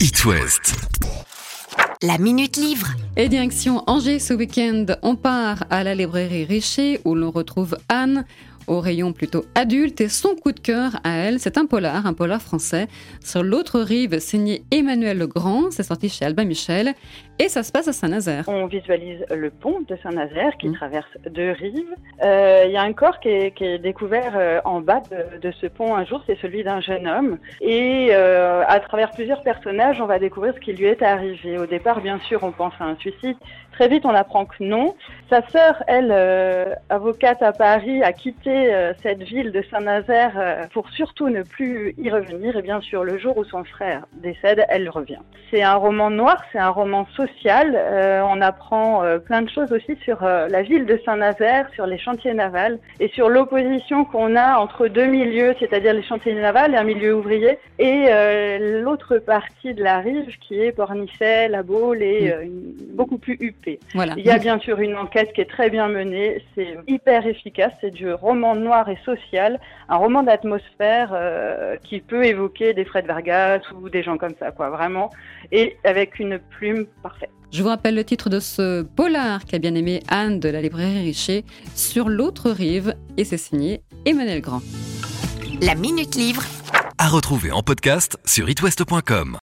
It West. La Minute Livre. Et direction Angers ce week-end, on part à la librairie Richer où l'on retrouve Anne au rayon plutôt adulte et son coup de cœur à elle, c'est un polar, un polar français. Sur l'autre rive, signé Emmanuel Legrand, c'est sorti chez Albin Michel et ça se passe à Saint-Nazaire. On visualise le pont de Saint-Nazaire qui Mmh. traverse deux rives. Euh, Il y a un corps qui est, qui est découvert euh, en bas de, de ce pont un jour, c'est celui d'un jeune homme. Et euh, à travers plusieurs personnages, on va découvrir ce qui lui est arrivé. Au départ, bien sûr, on pense à un suicide. Très vite, on apprend que non. Sa sœur, elle, euh, avocate à Paris, a quitté euh, cette ville de Saint-Nazaire euh, pour surtout ne plus y revenir. Et bien sûr, le jour où son frère décède, elle revient. C'est un roman noir, c'est un roman social. Euh, on apprend plein de choses aussi sur la ville de Saint-Nazaire, sur les chantiers navals et sur l'opposition qu'on a entre deux milieux, c'est-à-dire les chantiers navals et un milieu ouvrier, et l'autre partie de la rive qui est Pornichet, La Baule et euh, une- beaucoup plus huppée. Voilà. Il y a bien sûr une enquête qui est très bien menée, c'est hyper efficace, c'est du roman noir et social, un roman d'atmosphère euh, qui peut évoquer des Fred Vargas ou des gens comme ça, quoi, vraiment, et avec une plume parfaite. Je vous rappelle le titre de ce polar qu'a bien aimé Anne de la librairie Richer, Sur l'autre rive, et c'est signé Emmanuel Grand. La Minute Livre. À retrouver en podcast sur itwest.com.